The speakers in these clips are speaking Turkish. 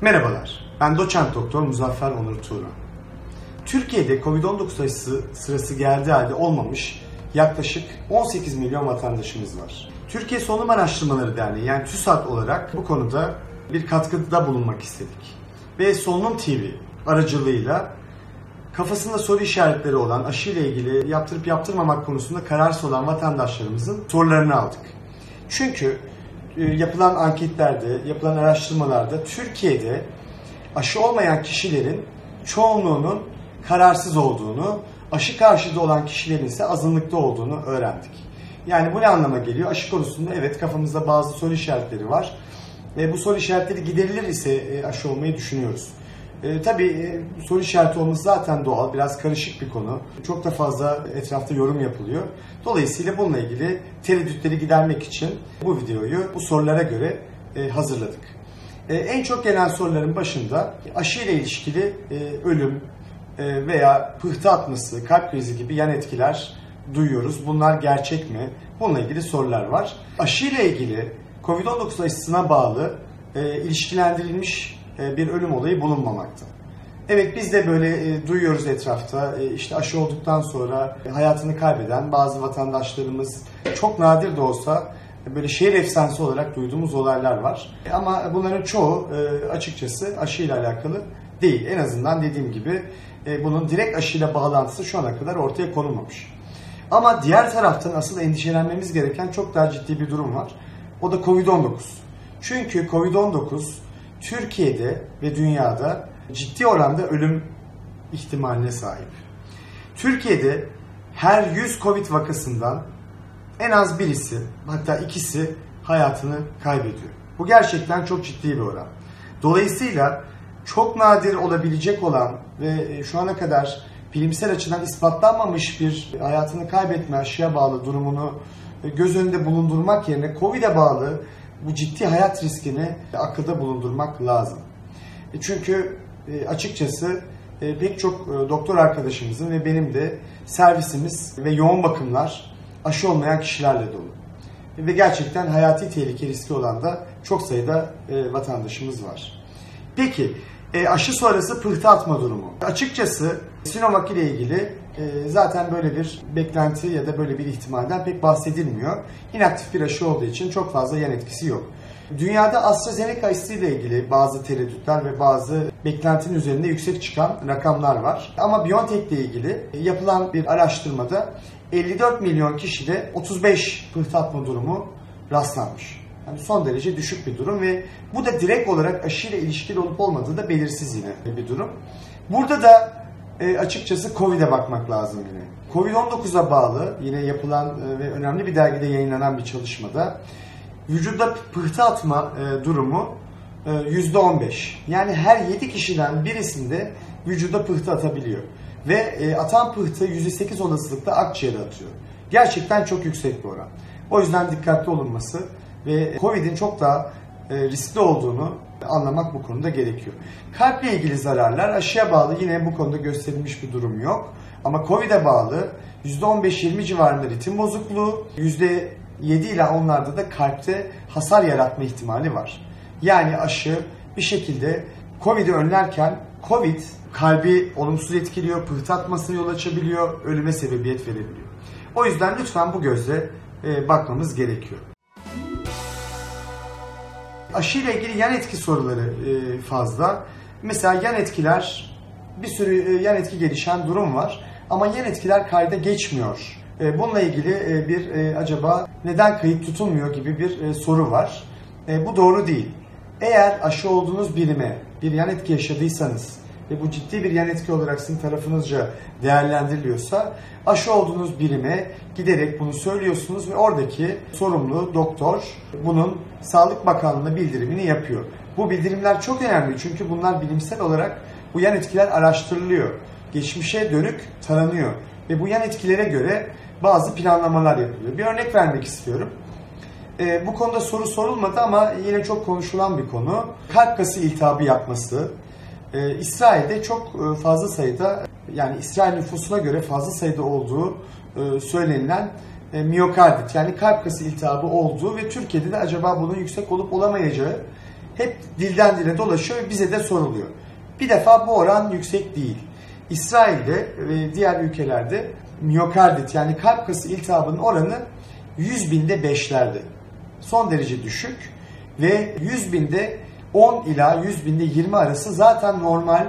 Merhabalar, ben doçent doktor Muzaffer Onur Turan. Türkiye'de Covid-19 aşısı sırası geldiği halde olmamış yaklaşık 18 milyon vatandaşımız var. Türkiye Solunum Araştırmaları Derneği yani TÜSAT olarak bu konuda bir katkıda bulunmak istedik. Ve Solunum TV aracılığıyla kafasında soru işaretleri olan aşı ile ilgili yaptırıp yaptırmamak konusunda kararsız olan vatandaşlarımızın sorularını aldık. Çünkü yapılan anketlerde, yapılan araştırmalarda Türkiye'de aşı olmayan kişilerin çoğunluğunun kararsız olduğunu, aşı karşıtı olan kişilerin ise azınlıkta olduğunu öğrendik. Yani bu ne anlama geliyor? Aşı konusunda evet kafamızda bazı soru işaretleri var. Ve bu soru işaretleri giderilir ise e, aşı olmayı düşünüyoruz. E, tabii soru işareti olması zaten doğal, biraz karışık bir konu. Çok da fazla etrafta yorum yapılıyor. Dolayısıyla bununla ilgili tereddütleri gidermek için bu videoyu bu sorulara göre e, hazırladık. E, en çok gelen soruların başında aşı ile ilişkili e, ölüm e, veya pıhtı atması, kalp krizi gibi yan etkiler duyuyoruz. Bunlar gerçek mi? Bununla ilgili sorular var. Aşı ile ilgili COVID-19 aşısına bağlı e, ilişkilendirilmiş bir ölüm olayı bulunmamakta. Evet biz de böyle e, duyuyoruz etrafta e, işte aşı olduktan sonra hayatını kaybeden bazı vatandaşlarımız çok nadir de olsa e, böyle şehir efsanesi olarak duyduğumuz olaylar var. E, ama bunların çoğu e, açıkçası aşıyla alakalı değil. En azından dediğim gibi e, bunun direkt aşıyla bağlantısı şu ana kadar ortaya konulmamış. Ama diğer taraftan asıl endişelenmemiz gereken çok daha ciddi bir durum var. O da Covid-19. Çünkü Covid-19 Türkiye'de ve dünyada ciddi oranda ölüm ihtimaline sahip. Türkiye'de her 100 Covid vakasından en az birisi hatta ikisi hayatını kaybediyor. Bu gerçekten çok ciddi bir oran. Dolayısıyla çok nadir olabilecek olan ve şu ana kadar bilimsel açıdan ispatlanmamış bir hayatını kaybetme aşıya bağlı durumunu göz önünde bulundurmak yerine Covid'e bağlı bu ciddi hayat riskini akılda bulundurmak lazım. E, çünkü e, açıkçası e, pek çok doktor arkadaşımızın ve benim de servisimiz ve yoğun bakımlar aşı olmayan kişilerle dolu. Ve gerçekten hayati tehlike riski olan da çok sayıda vatandaşımız var. Peki aşı sonrası pıhtı atma durumu. Açıkçası Sinovac ile ilgili zaten böyle bir beklenti ya da böyle bir ihtimalden pek bahsedilmiyor. İnaktif bir aşı olduğu için çok fazla yan etkisi yok. Dünyada AstraZeneca aşısı ile ilgili bazı tereddütler ve bazı beklentinin üzerinde yüksek çıkan rakamlar var. Ama BioNTech ile ilgili yapılan bir araştırmada 54 milyon kişide 35 pıhtı atma durumu rastlanmış. Yani son derece düşük bir durum ve bu da direkt olarak aşıyla ilişkili olup olmadığı da belirsiz yine bir durum. Burada da e, açıkçası Covid'e bakmak lazım yine. Covid-19'a bağlı yine yapılan e, ve önemli bir dergide yayınlanan bir çalışmada vücuda pıhtı atma e, durumu e, %15. Yani her 7 kişiden birisinde vücuda pıhtı atabiliyor. Ve e, atan pıhtı %8 olasılıkla akciğere atıyor. Gerçekten çok yüksek bir oran. O yüzden dikkatli olunması ve Covid'in çok daha e, riskli olduğunu anlamak bu konuda gerekiyor. Kalple ilgili zararlar aşıya bağlı yine bu konuda gösterilmiş bir durum yok. Ama Covid'e bağlı %15-20 civarında ritim bozukluğu, %7 ile onlarda da kalpte hasar yaratma ihtimali var. Yani aşı bir şekilde Covid'i önlerken Covid kalbi olumsuz etkiliyor, pıhtı atmasına yol açabiliyor, ölüme sebebiyet verebiliyor. O yüzden lütfen bu gözle e, bakmamız gerekiyor. Aşı ile ilgili yan etki soruları e, fazla. Mesela yan etkiler, bir sürü e, yan etki gelişen durum var. Ama yan etkiler kayda geçmiyor. E, bununla ilgili bir acaba neden kayıt tutulmuyor gibi bir soru var. Bu doğru değil. Eğer aşı olduğunuz birime bir yan etki yaşadıysanız ve bu ciddi bir yan etki olarak sizin tarafınızca değerlendiriliyorsa aşı olduğunuz birime giderek bunu söylüyorsunuz ve oradaki sorumlu doktor bunun Sağlık Bakanlığı'na bildirimini yapıyor. Bu bildirimler çok önemli çünkü bunlar bilimsel olarak bu yan etkiler araştırılıyor. Geçmişe dönük taranıyor ve bu yan etkilere göre bazı planlamalar yapılıyor. Bir örnek vermek istiyorum. E, bu konuda soru sorulmadı ama yine çok konuşulan bir konu. Kalp kası iltihabı yapması, e, İsrail'de çok e, fazla sayıda yani İsrail nüfusuna göre fazla sayıda olduğu e, söylenilen e, miyokardit yani kalp kası iltihabı olduğu ve Türkiye'de de acaba bunun yüksek olup olamayacağı hep dilden dile dolaşıyor ve bize de soruluyor. Bir defa bu oran yüksek değil. İsrail'de ve diğer ülkelerde miyokardit yani kalp kası iltihabının oranı 100 binde 5'lerde. Son derece düşük ve 100 binde 10 ila 100 binde 20 arası zaten normal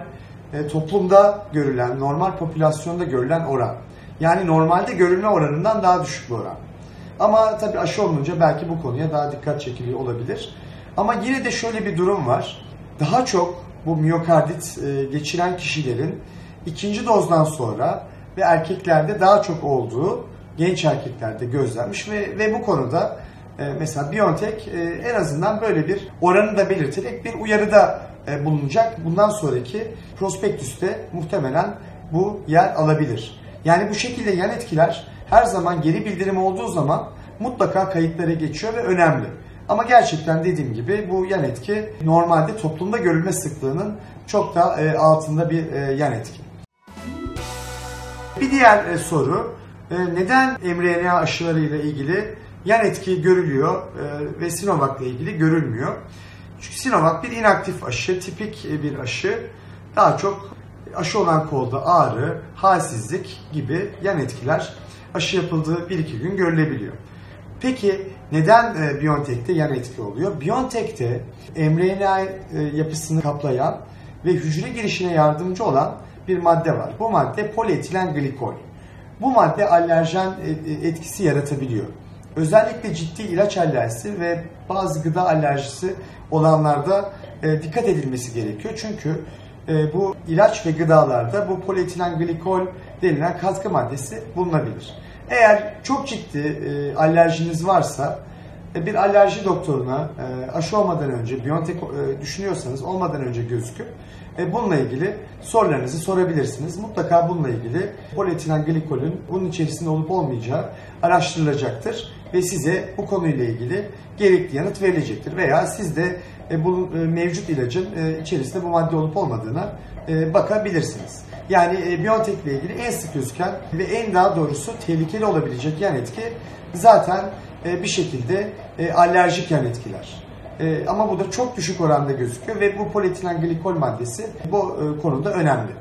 e, toplumda görülen, normal popülasyonda görülen oran. Yani normalde görülme oranından daha düşük bir oran. Ama tabii aşı olunca belki bu konuya daha dikkat çekiliyor olabilir. Ama yine de şöyle bir durum var. Daha çok bu miyokardit e, geçiren kişilerin ikinci dozdan sonra ve erkeklerde daha çok olduğu genç erkeklerde gözlenmiş ve, ve bu konuda mesela BioNTech e, en azından böyle bir oranı da belirterek bir uyarıda e, bulunacak. Bundan sonraki prospektüste muhtemelen bu yer alabilir. Yani bu şekilde yan etkiler her zaman geri bildirim olduğu zaman mutlaka kayıtlara geçiyor ve önemli. Ama gerçekten dediğim gibi bu yan etki normalde toplumda görülme sıklığının çok da e, altında bir e, yan etki. Bir diğer e, soru neden mRNA aşılarıyla ilgili yan etki görülüyor ve Sinovac ile ilgili görülmüyor? Çünkü Sinovac bir inaktif aşı, tipik bir aşı. Daha çok aşı olan kolda ağrı, halsizlik gibi yan etkiler aşı yapıldığı 1-2 gün görülebiliyor. Peki neden e, BioNTech'te yan etki oluyor? BioNTech'te mRNA e, yapısını kaplayan ve hücre girişine yardımcı olan bir madde var. Bu madde polietilen glikol. Bu madde alerjen e, etkisi yaratabiliyor. Özellikle ciddi ilaç alerjisi ve bazı gıda alerjisi olanlarda dikkat edilmesi gerekiyor. Çünkü bu ilaç ve gıdalarda bu polietilen glikol denilen katkı maddesi bulunabilir. Eğer çok ciddi e, alerjiniz varsa e, bir alerji doktoruna e, aşı olmadan önce, Biontech e, düşünüyorsanız olmadan önce gözüküp e, bununla ilgili sorularınızı sorabilirsiniz. Mutlaka bununla ilgili polietilen glikolün bunun içerisinde olup olmayacağı araştırılacaktır ve size bu konuyla ilgili gerekli yanıt verilecektir. Veya siz de e, bu e, mevcut ilacın e, içerisinde bu madde olup olmadığına e, bakabilirsiniz. Yani e, Biontech ile ilgili en sık gözüken ve en daha doğrusu tehlikeli olabilecek yan etki zaten e, bir şekilde e, alerjik yan etkiler. E, ama bu da çok düşük oranda gözüküyor ve bu polietilen glikol maddesi bu e, konuda önemli.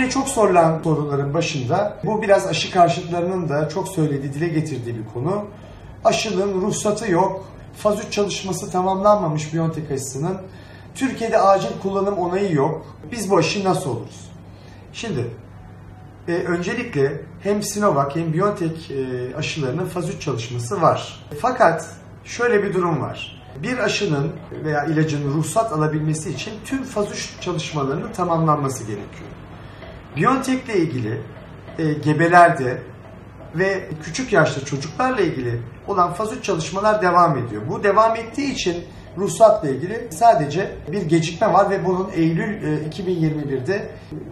Yine çok sorulan soruların başında bu biraz aşı karşıtlarının da çok söylediği, dile getirdiği bir konu. Aşının ruhsatı yok, faz 3 çalışması tamamlanmamış Biontech aşısının Türkiye'de acil kullanım onayı yok. Biz bu aşı nasıl oluruz? Şimdi e, öncelikle hem Sinovac hem BioNTech e, aşılarının faz 3 çalışması var. Fakat şöyle bir durum var. Bir aşının veya ilacın ruhsat alabilmesi için tüm faz 3 çalışmalarının tamamlanması gerekiyor. BioNTech ile ilgili e, gebelerde ve küçük yaşta çocuklarla ilgili olan faz 3 çalışmalar devam ediyor. Bu devam ettiği için ruhsatla ilgili sadece bir gecikme var ve bunun Eylül 2021'de e,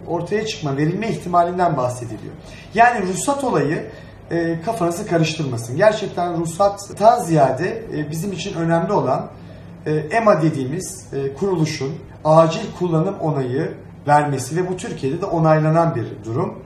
ortaya çıkma, verilme ihtimalinden bahsediliyor. Yani ruhsat olayı e, kafanızı karıştırmasın. Gerçekten ruhsattan ziyade e, bizim için önemli olan EMA dediğimiz kuruluşun acil kullanım onayı vermesi ve bu Türkiye'de de onaylanan bir durum.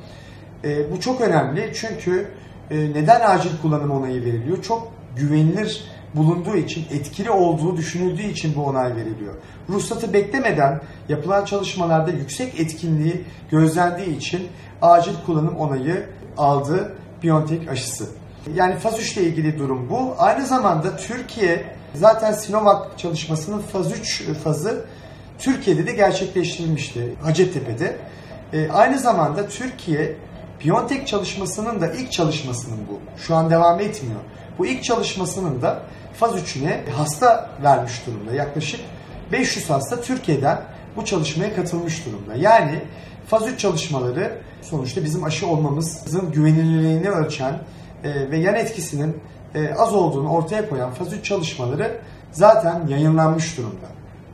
Bu çok önemli çünkü neden acil kullanım onayı veriliyor? Çok güvenilir bulunduğu için, etkili olduğu düşünüldüğü için bu onay veriliyor. Ruhsatı beklemeden yapılan çalışmalarda yüksek etkinliği gözlendiği için acil kullanım onayı aldı BioNTech aşısı. Yani faz 3 ile ilgili durum bu. Aynı zamanda Türkiye zaten Sinovac çalışmasının faz 3 fazı Türkiye'de de gerçekleştirilmişti Hacettepe'de. E, aynı zamanda Türkiye BioNTech çalışmasının da ilk çalışmasının bu. Şu an devam etmiyor. Bu ilk çalışmasının da faz 3'üne hasta vermiş durumda. Yaklaşık 500 hasta Türkiye'den bu çalışmaya katılmış durumda. Yani faz 3 çalışmaları sonuçta bizim aşı olmamızın güvenilirliğini ölçen e, ve yan etkisinin e, az olduğunu ortaya koyan faz 3 çalışmaları zaten yayınlanmış durumda.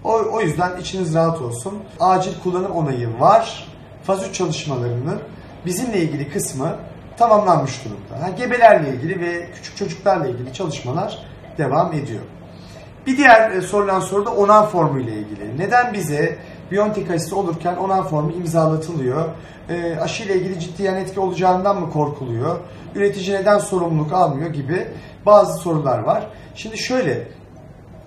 O, o yüzden içiniz rahat olsun. Acil kullanım onayı var. Faz 3 çalışmalarının bizimle ilgili kısmı tamamlanmış durumda. Ha, gebelerle ilgili ve küçük çocuklarla ilgili çalışmalar devam ediyor. Bir diğer e, sorulan soru da onan formu ile ilgili. Neden bize Biontech aşısı olurken onan formu imzalatılıyor? E, aşı ile ilgili ciddi yan etki olacağından mı korkuluyor? Üretici neden sorumluluk almıyor gibi bazı sorular var. Şimdi şöyle,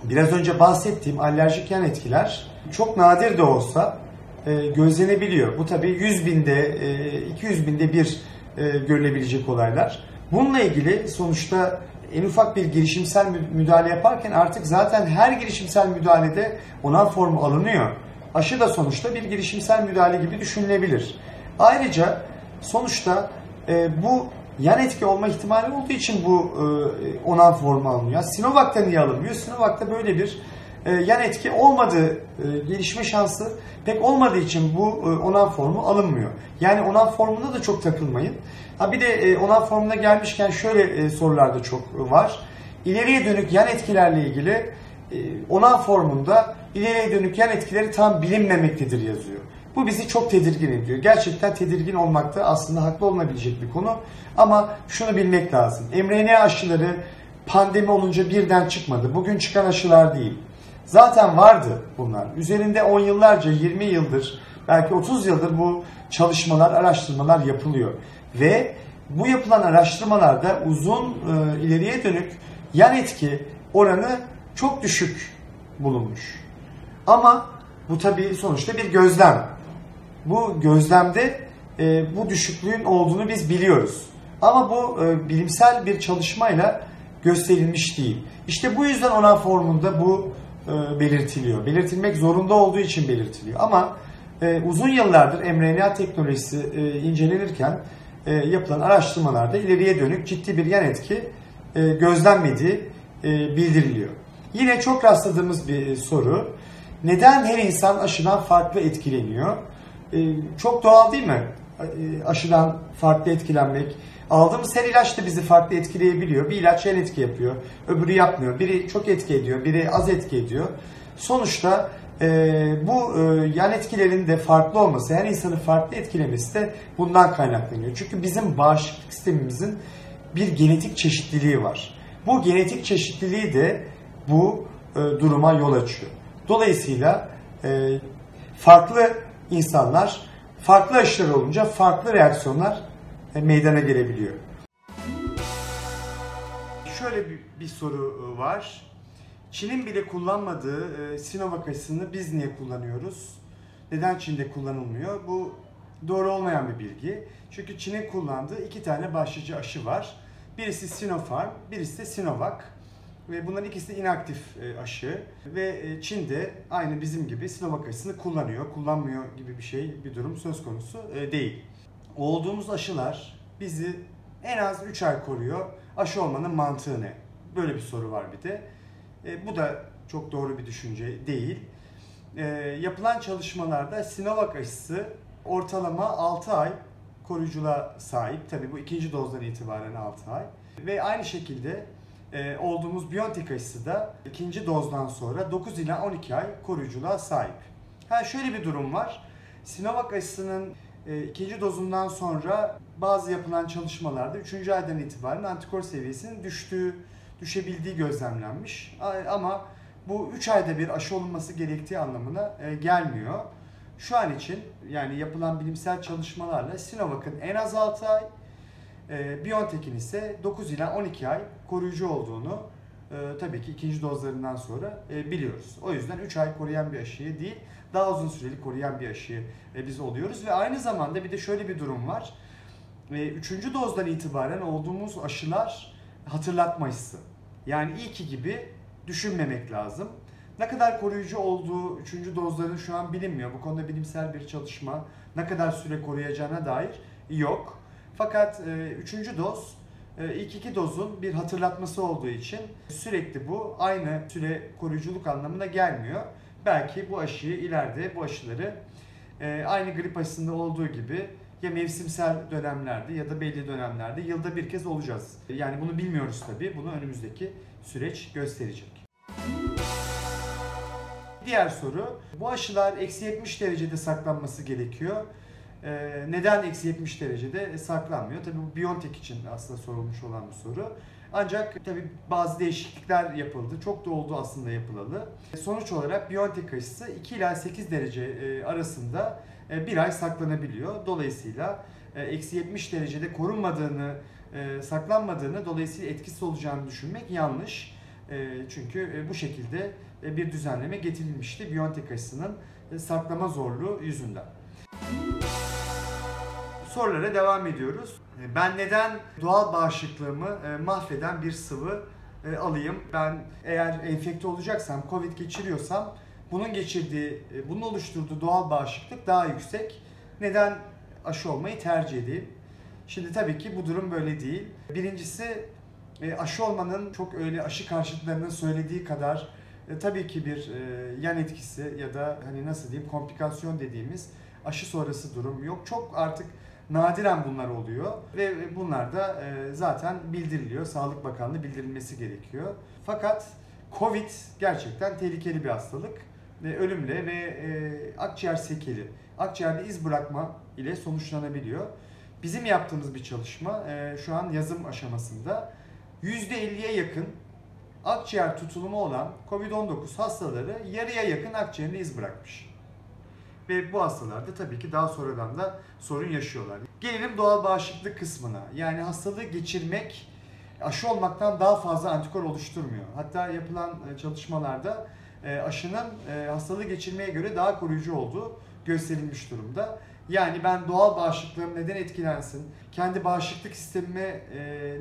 biraz önce bahsettiğim alerjik yan etkiler çok nadir de olsa e, gözlenebiliyor. Bu tabii 100 binde, e, 200 binde bir e, görülebilecek olaylar. Bununla ilgili sonuçta en ufak bir girişimsel müdahale yaparken artık zaten her girişimsel müdahalede ona form alınıyor. Aşı da sonuçta bir girişimsel müdahale gibi düşünülebilir. Ayrıca sonuçta e, bu yan etki olma ihtimali olduğu için bu e, onan formu alınıyor. Sinovac'ta niye alınmıyor? Sinovac'ta böyle bir e, yan etki olmadığı, e, gelişme şansı pek olmadığı için bu e, onan formu alınmıyor. Yani onan formuna da çok takılmayın. Ha bir de e, onan formuna gelmişken şöyle e, sorular da çok var. İleriye dönük yan etkilerle ilgili e, onan formunda ileriye dönük yan etkileri tam bilinmemektedir yazıyor. Bu bizi çok tedirgin ediyor. Gerçekten tedirgin olmakta aslında haklı olunabilecek bir konu. Ama şunu bilmek lazım. mRNA aşıları pandemi olunca birden çıkmadı. Bugün çıkan aşılar değil. Zaten vardı bunlar. Üzerinde 10 yıllarca, 20 yıldır, belki 30 yıldır bu çalışmalar, araştırmalar yapılıyor. Ve bu yapılan araştırmalarda uzun e, ileriye dönük yan etki oranı çok düşük bulunmuş. Ama bu tabii sonuçta bir gözlem. Bu gözlemde e, bu düşüklüğün olduğunu biz biliyoruz. Ama bu e, bilimsel bir çalışmayla gösterilmiş değil. İşte bu yüzden ona formunda bu e, belirtiliyor. Belirtilmek zorunda olduğu için belirtiliyor. Ama e, uzun yıllardır mRNA teknolojisi e, incelenirken e, yapılan araştırmalarda ileriye dönük ciddi bir yan etki e, gözlenmediği e, bildiriliyor. Yine çok rastladığımız bir soru. Neden her insan aşıdan farklı etkileniyor? E, çok doğal değil mi? E, aşıdan farklı etkilenmek. Aldığımız her ilaç da bizi farklı etkileyebiliyor. Bir ilaç yan etki yapıyor, öbürü yapmıyor. Biri çok etki ediyor, biri az etki ediyor. Sonuçta e, bu e, yan etkilerin de farklı olması, her insanın farklı etkilemesi de bundan kaynaklanıyor. Çünkü bizim bağışıklık sistemimizin bir genetik çeşitliliği var. Bu genetik çeşitliliği de bu e, duruma yol açıyor. Dolayısıyla farklı insanlar farklı aşılar olunca farklı reaksiyonlar e, meydana gelebiliyor. Şöyle bir, bir soru e, var. Çin'in bile kullanmadığı e, Sinovac aşısını biz niye kullanıyoruz? Neden Çin'de kullanılmıyor? Bu doğru olmayan bir bilgi. Çünkü Çin'in kullandığı iki tane başlıca aşı var. Birisi Sinopharm, birisi de Sinovac. Ve bunların ikisi inaktif e, aşı. Ve e, Çin de aynı bizim gibi Sinovac aşısını kullanıyor. Kullanmıyor gibi bir şey, bir durum söz konusu e, değil. Olduğumuz aşılar bizi en az 3 ay koruyor. Aşı olmanın mantığı ne? Böyle bir soru var bir de. bu da çok doğru bir düşünce değil. yapılan çalışmalarda Sinovac aşısı ortalama 6 ay koruyuculuğa sahip. Tabi bu ikinci dozdan itibaren 6 ay. Ve aynı şekilde e, olduğumuz Biontech aşısı da ikinci dozdan sonra 9 ila 12 ay koruyuculuğa sahip. Ha şöyle bir durum var. Sinovac aşısının e, ikinci dozundan sonra bazı yapılan çalışmalarda 3. aydan itibaren antikor seviyesinin düştüğü, düşebildiği gözlemlenmiş. Ama bu 3 ayda bir aşı olunması gerektiği anlamına e, gelmiyor. Şu an için yani yapılan bilimsel çalışmalarla Sinovac'ın en az 6 ay, e, BioNTech'in ise 9 ila 12 ay koruyucu olduğunu e, tabii ki ikinci dozlarından sonra e, biliyoruz. O yüzden 3 ay koruyan bir aşıyı değil, daha uzun süreli koruyan bir aşıyı e, biz oluyoruz. Ve aynı zamanda bir de şöyle bir durum var. E, üçüncü dozdan itibaren olduğumuz aşılar hatırlatma hissi. Yani iyi ki gibi düşünmemek lazım. Ne kadar koruyucu olduğu üçüncü dozların şu an bilinmiyor. Bu konuda bilimsel bir çalışma ne kadar süre koruyacağına dair yok. Fakat e, üçüncü doz e, ilk iki dozun bir hatırlatması olduğu için sürekli bu aynı süre koruyuculuk anlamına gelmiyor. Belki bu aşıyı ileride bu aşıları e, aynı grip aşısında olduğu gibi ya mevsimsel dönemlerde ya da belli dönemlerde yılda bir kez olacağız. Yani bunu bilmiyoruz tabii. Bunu önümüzdeki süreç gösterecek. Diğer soru, bu aşılar eksi 70 derecede saklanması gerekiyor. Ee, neden eksi 70 derecede saklanmıyor? Tabii bu Biontech için aslında sorulmuş olan bir soru. Ancak tabii bazı değişiklikler yapıldı. Çok da oldu aslında yapılalı. Sonuç olarak Biontech aşısı 2 ila 8 derece e, arasında e, bir ay saklanabiliyor. Dolayısıyla e, eksi 70 derecede korunmadığını, saklanmadığını, dolayısıyla etkisiz olacağını düşünmek yanlış. E, çünkü e, bu şekilde e, bir düzenleme getirilmişti Biontech aşısının e, saklama zorluğu yüzünden. Sorulara devam ediyoruz. E, Ben neden doğal bağışıklığımı e, mahveden bir sıvı e, alayım? Ben eğer enfekte olacaksam, Covid geçiriyorsam bunun geçirdiği, bunun oluşturduğu doğal bağışıklık daha yüksek. Neden aşı olmayı tercih edeyim? Şimdi tabii ki bu durum böyle değil. Birincisi aşı olmanın çok öyle aşı karşıtlarının söylediği kadar tabii ki bir yan etkisi ya da hani nasıl diyeyim komplikasyon dediğimiz aşı sonrası durum yok. Çok artık nadiren bunlar oluyor ve bunlar da e, zaten bildiriliyor. Sağlık Bakanlığı bildirilmesi gerekiyor. Fakat Covid gerçekten tehlikeli bir hastalık ve ölümle ve e, akciğer sekeli, akciğerde iz bırakma ile sonuçlanabiliyor. Bizim yaptığımız bir çalışma e, şu an yazım aşamasında %50'ye yakın akciğer tutulumu olan COVID-19 hastaları yarıya yakın akciğerinde iz bırakmış. Ve bu hastalarda tabii ki daha sonradan da sorun yaşıyorlar. Gelelim doğal bağışıklık kısmına. Yani hastalığı geçirmek aşı olmaktan daha fazla antikor oluşturmuyor. Hatta yapılan e, çalışmalarda e, aşının e, hastalığı geçirmeye göre daha koruyucu olduğu gösterilmiş durumda. Yani ben doğal bağışıklığım neden etkilensin, kendi bağışıklık sistemime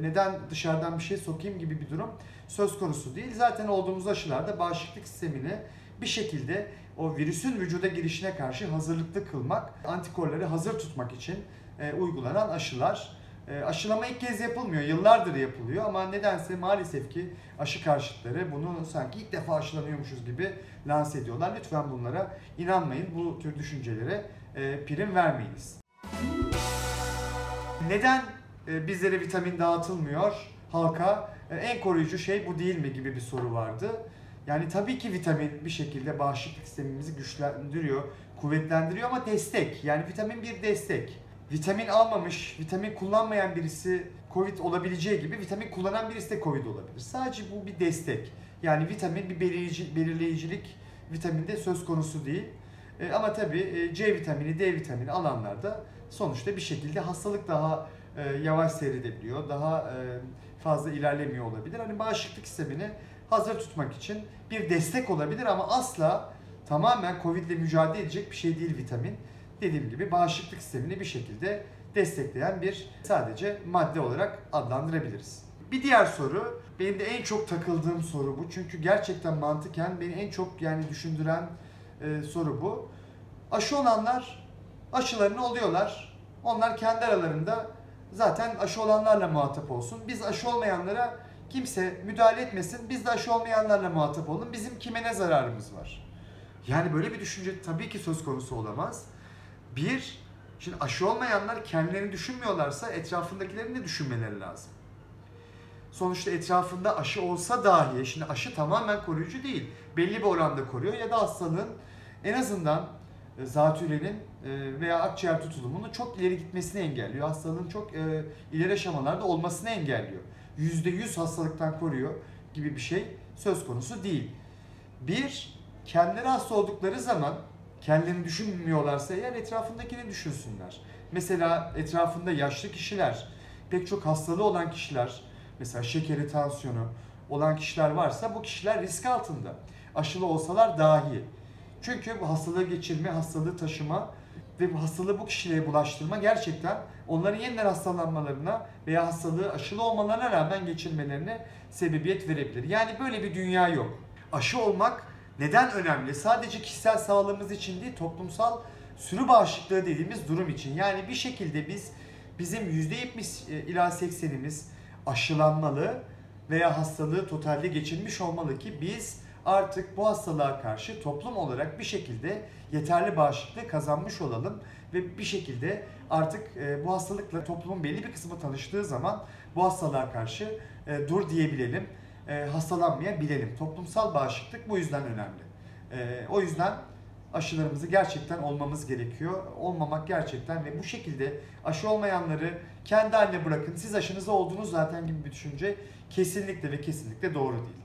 neden dışarıdan bir şey sokayım gibi bir durum söz konusu değil. Zaten olduğumuz aşılarda bağışıklık sistemini bir şekilde o virüsün vücuda girişine karşı hazırlıklı kılmak, antikorları hazır tutmak için e, uygulanan aşılar. E, aşılama ilk kez yapılmıyor, yıllardır yapılıyor ama nedense maalesef ki aşı karşıtları bunu sanki ilk defa aşılanıyormuşuz gibi lanse ediyorlar. Lütfen bunlara inanmayın, bu tür düşüncelere e, prim vermeyiniz. Neden e, bizlere vitamin dağıtılmıyor halka? E, en koruyucu şey bu değil mi gibi bir soru vardı. Yani tabii ki vitamin bir şekilde bağışıklık sistemimizi güçlendiriyor, kuvvetlendiriyor ama destek. Yani vitamin bir destek. Vitamin almamış, vitamin kullanmayan birisi Covid olabileceği gibi vitamin kullanan birisi de Covid olabilir. Sadece bu bir destek. Yani vitamin bir belirleyici, belirleyicilik vitaminde söz konusu değil. E, ama tabii e, C vitamini, D vitamini alanlarda sonuçta bir şekilde hastalık daha e, yavaş seyredebiliyor, daha e, fazla ilerlemiyor olabilir. Hani bağışıklık sistemini hazır tutmak için bir destek olabilir ama asla tamamen Covid ile mücadele edecek bir şey değil vitamin. Dediğim gibi bağışıklık sistemini bir şekilde destekleyen bir sadece madde olarak adlandırabiliriz. Bir diğer soru, benim de en çok takıldığım soru bu. Çünkü gerçekten mantıken beni en çok yani düşündüren e, soru bu. Aşı olanlar aşılarını oluyorlar. Onlar kendi aralarında zaten aşı olanlarla muhatap olsun. Biz aşı olmayanlara kimse müdahale etmesin. Biz de aşı olmayanlarla muhatap olun. Bizim kime ne zararımız var? Yani böyle bir düşünce tabii ki söz konusu olamaz. Bir, şimdi aşı olmayanlar kendilerini düşünmüyorlarsa etrafındakilerini de düşünmeleri lazım. Sonuçta etrafında aşı olsa dahi, şimdi aşı tamamen koruyucu değil. Belli bir oranda koruyor ya da hastalığın en azından e, zatürenin e, veya akciğer tutulumunun çok ileri gitmesini engelliyor. Hastalığın çok e, ileri aşamalarda olmasını engelliyor. %100 hastalıktan koruyor gibi bir şey söz konusu değil. Bir, kendileri hasta oldukları zaman kendilerini düşünmüyorlarsa eğer etrafındakini düşünsünler. Mesela etrafında yaşlı kişiler, pek çok hastalığı olan kişiler, mesela şekeri, tansiyonu olan kişiler varsa bu kişiler risk altında. Aşılı olsalar dahi. Çünkü bu hastalığı geçirme, hastalığı taşıma ve bu hastalığı bu kişilere bulaştırma gerçekten onların yeniden hastalanmalarına veya hastalığı aşılı olmalarına rağmen geçirmelerine sebebiyet verebilir. Yani böyle bir dünya yok. Aşı olmak neden önemli? Sadece kişisel sağlığımız için değil, toplumsal sürü bağışıklığı dediğimiz durum için. Yani bir şekilde biz bizim %70 ila 80'imiz aşılanmalı veya hastalığı totalde geçirmiş olmalı ki biz artık bu hastalığa karşı toplum olarak bir şekilde yeterli bağışıklığı kazanmış olalım ve bir şekilde artık e, bu hastalıkla toplumun belli bir kısmı tanıştığı zaman bu hastalığa karşı e, dur diyebilelim, e, hastalanmayabilelim. Toplumsal bağışıklık bu yüzden önemli. O yüzden aşılarımızı gerçekten olmamız gerekiyor. Olmamak gerçekten ve bu şekilde aşı olmayanları kendi haline bırakın. Siz aşınızı oldunuz zaten gibi bir düşünce kesinlikle ve kesinlikle doğru değil.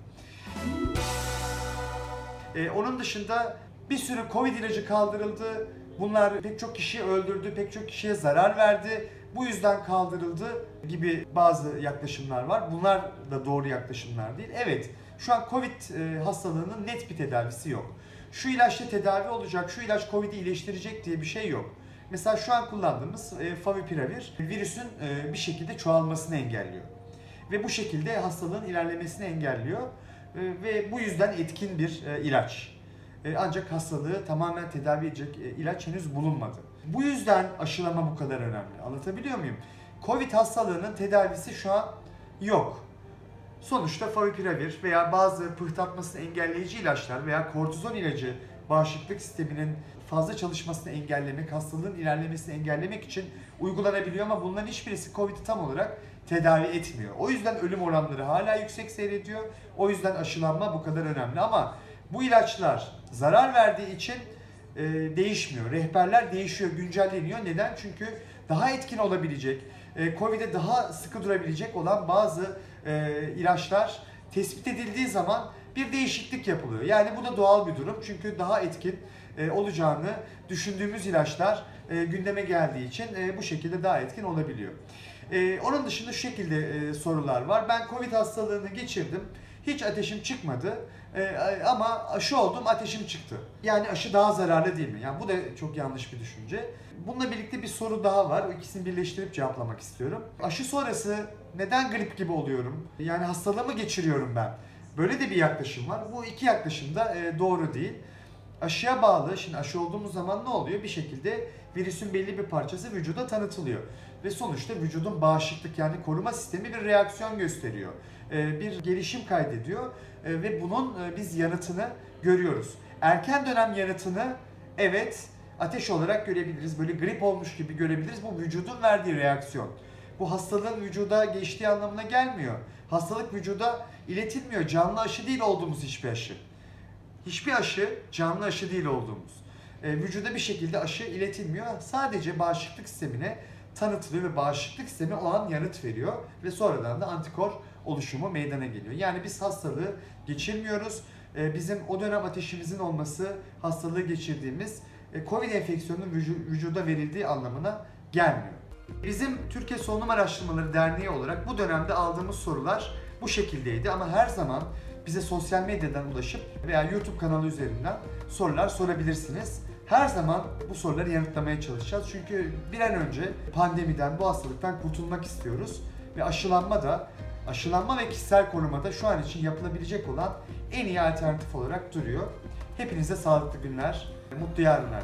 Ee, onun dışında bir sürü Covid ilacı kaldırıldı. Bunlar pek çok kişiyi öldürdü, pek çok kişiye zarar verdi. Bu yüzden kaldırıldı gibi bazı yaklaşımlar var. Bunlar da doğru yaklaşımlar değil. Evet, şu an Covid e, hastalığının net bir tedavisi yok. Şu ilaçla tedavi olacak, şu ilaç Covid'i iyileştirecek diye bir şey yok. Mesela şu an kullandığımız e, favipiravir virüsün e, bir şekilde çoğalmasını engelliyor. Ve bu şekilde hastalığın ilerlemesini engelliyor. E, ve bu yüzden etkin bir e, ilaç. E, ancak hastalığı tamamen tedavi edecek ilaç henüz bulunmadı. Bu yüzden aşılama bu kadar önemli. Anlatabiliyor muyum? Covid hastalığının tedavisi şu an yok. Sonuçta favipiravir veya bazı pıhtatmasını engelleyici ilaçlar veya kortizon ilacı bağışıklık sisteminin fazla çalışmasını engellemek, hastalığın ilerlemesini engellemek için uygulanabiliyor ama bunların hiçbirisi COVID'i tam olarak tedavi etmiyor. O yüzden ölüm oranları hala yüksek seyrediyor. O yüzden aşılanma bu kadar önemli ama bu ilaçlar zarar verdiği için e, değişmiyor. Rehberler değişiyor, güncelleniyor. Neden? Çünkü daha etkin olabilecek, e, Covid'e daha sıkı durabilecek olan bazı e, ilaçlar tespit edildiği zaman bir değişiklik yapılıyor. Yani bu da doğal bir durum. Çünkü daha etkin e, olacağını düşündüğümüz ilaçlar e, gündeme geldiği için e, bu şekilde daha etkin olabiliyor. E, onun dışında şu şekilde e, sorular var. Ben Covid hastalığını geçirdim. Hiç ateşim çıkmadı E, ama aşı oldum ateşim çıktı. Yani aşı daha zararlı değil mi? Yani bu da çok yanlış bir düşünce. Bununla birlikte bir soru daha var. O ikisini birleştirip cevaplamak istiyorum. Aşı sonrası neden grip gibi oluyorum? Yani hastalığımı geçiriyorum ben. Böyle de bir yaklaşım var. Bu iki yaklaşım da e, doğru değil. Aşıya bağlı, şimdi aşı olduğumuz zaman ne oluyor? Bir şekilde virüsün belli bir parçası vücuda tanıtılıyor. Ve sonuçta vücudun bağışıklık yani koruma sistemi bir reaksiyon gösteriyor. E, bir gelişim kaydediyor E, ve bunun e, biz yanıtını görüyoruz. Erken dönem yanıtını evet ateş olarak görebiliriz. Böyle grip olmuş gibi görebiliriz. Bu vücudun verdiği reaksiyon. Bu hastalığın vücuda geçtiği anlamına gelmiyor. Hastalık vücuda iletilmiyor. Canlı aşı değil olduğumuz hiçbir aşı. Hiçbir aşı canlı aşı değil olduğumuz. E, vücuda bir şekilde aşı iletilmiyor. Sadece bağışıklık sistemine tanıtılıyor ve bağışıklık sistemi o an yanıt veriyor ve sonradan da antikor oluşumu meydana geliyor. Yani biz hastalığı geçirmiyoruz. E, bizim o dönem ateşimizin olması hastalığı geçirdiğimiz e, Covid enfeksiyonunun vücu- vücuda verildiği anlamına gelmiyor. Bizim Türkiye Solunum Araştırmaları Derneği olarak bu dönemde aldığımız sorular bu şekildeydi ama her zaman bize sosyal medyadan ulaşıp veya YouTube kanalı üzerinden sorular sorabilirsiniz. Her zaman bu soruları yanıtlamaya çalışacağız. Çünkü bir an önce pandemiden, bu hastalıktan kurtulmak istiyoruz. Ve aşılanma da, aşılanma ve kişisel koruma da şu an için yapılabilecek olan en iyi alternatif olarak duruyor. Hepinize sağlıklı günler, mutlu yarınlar.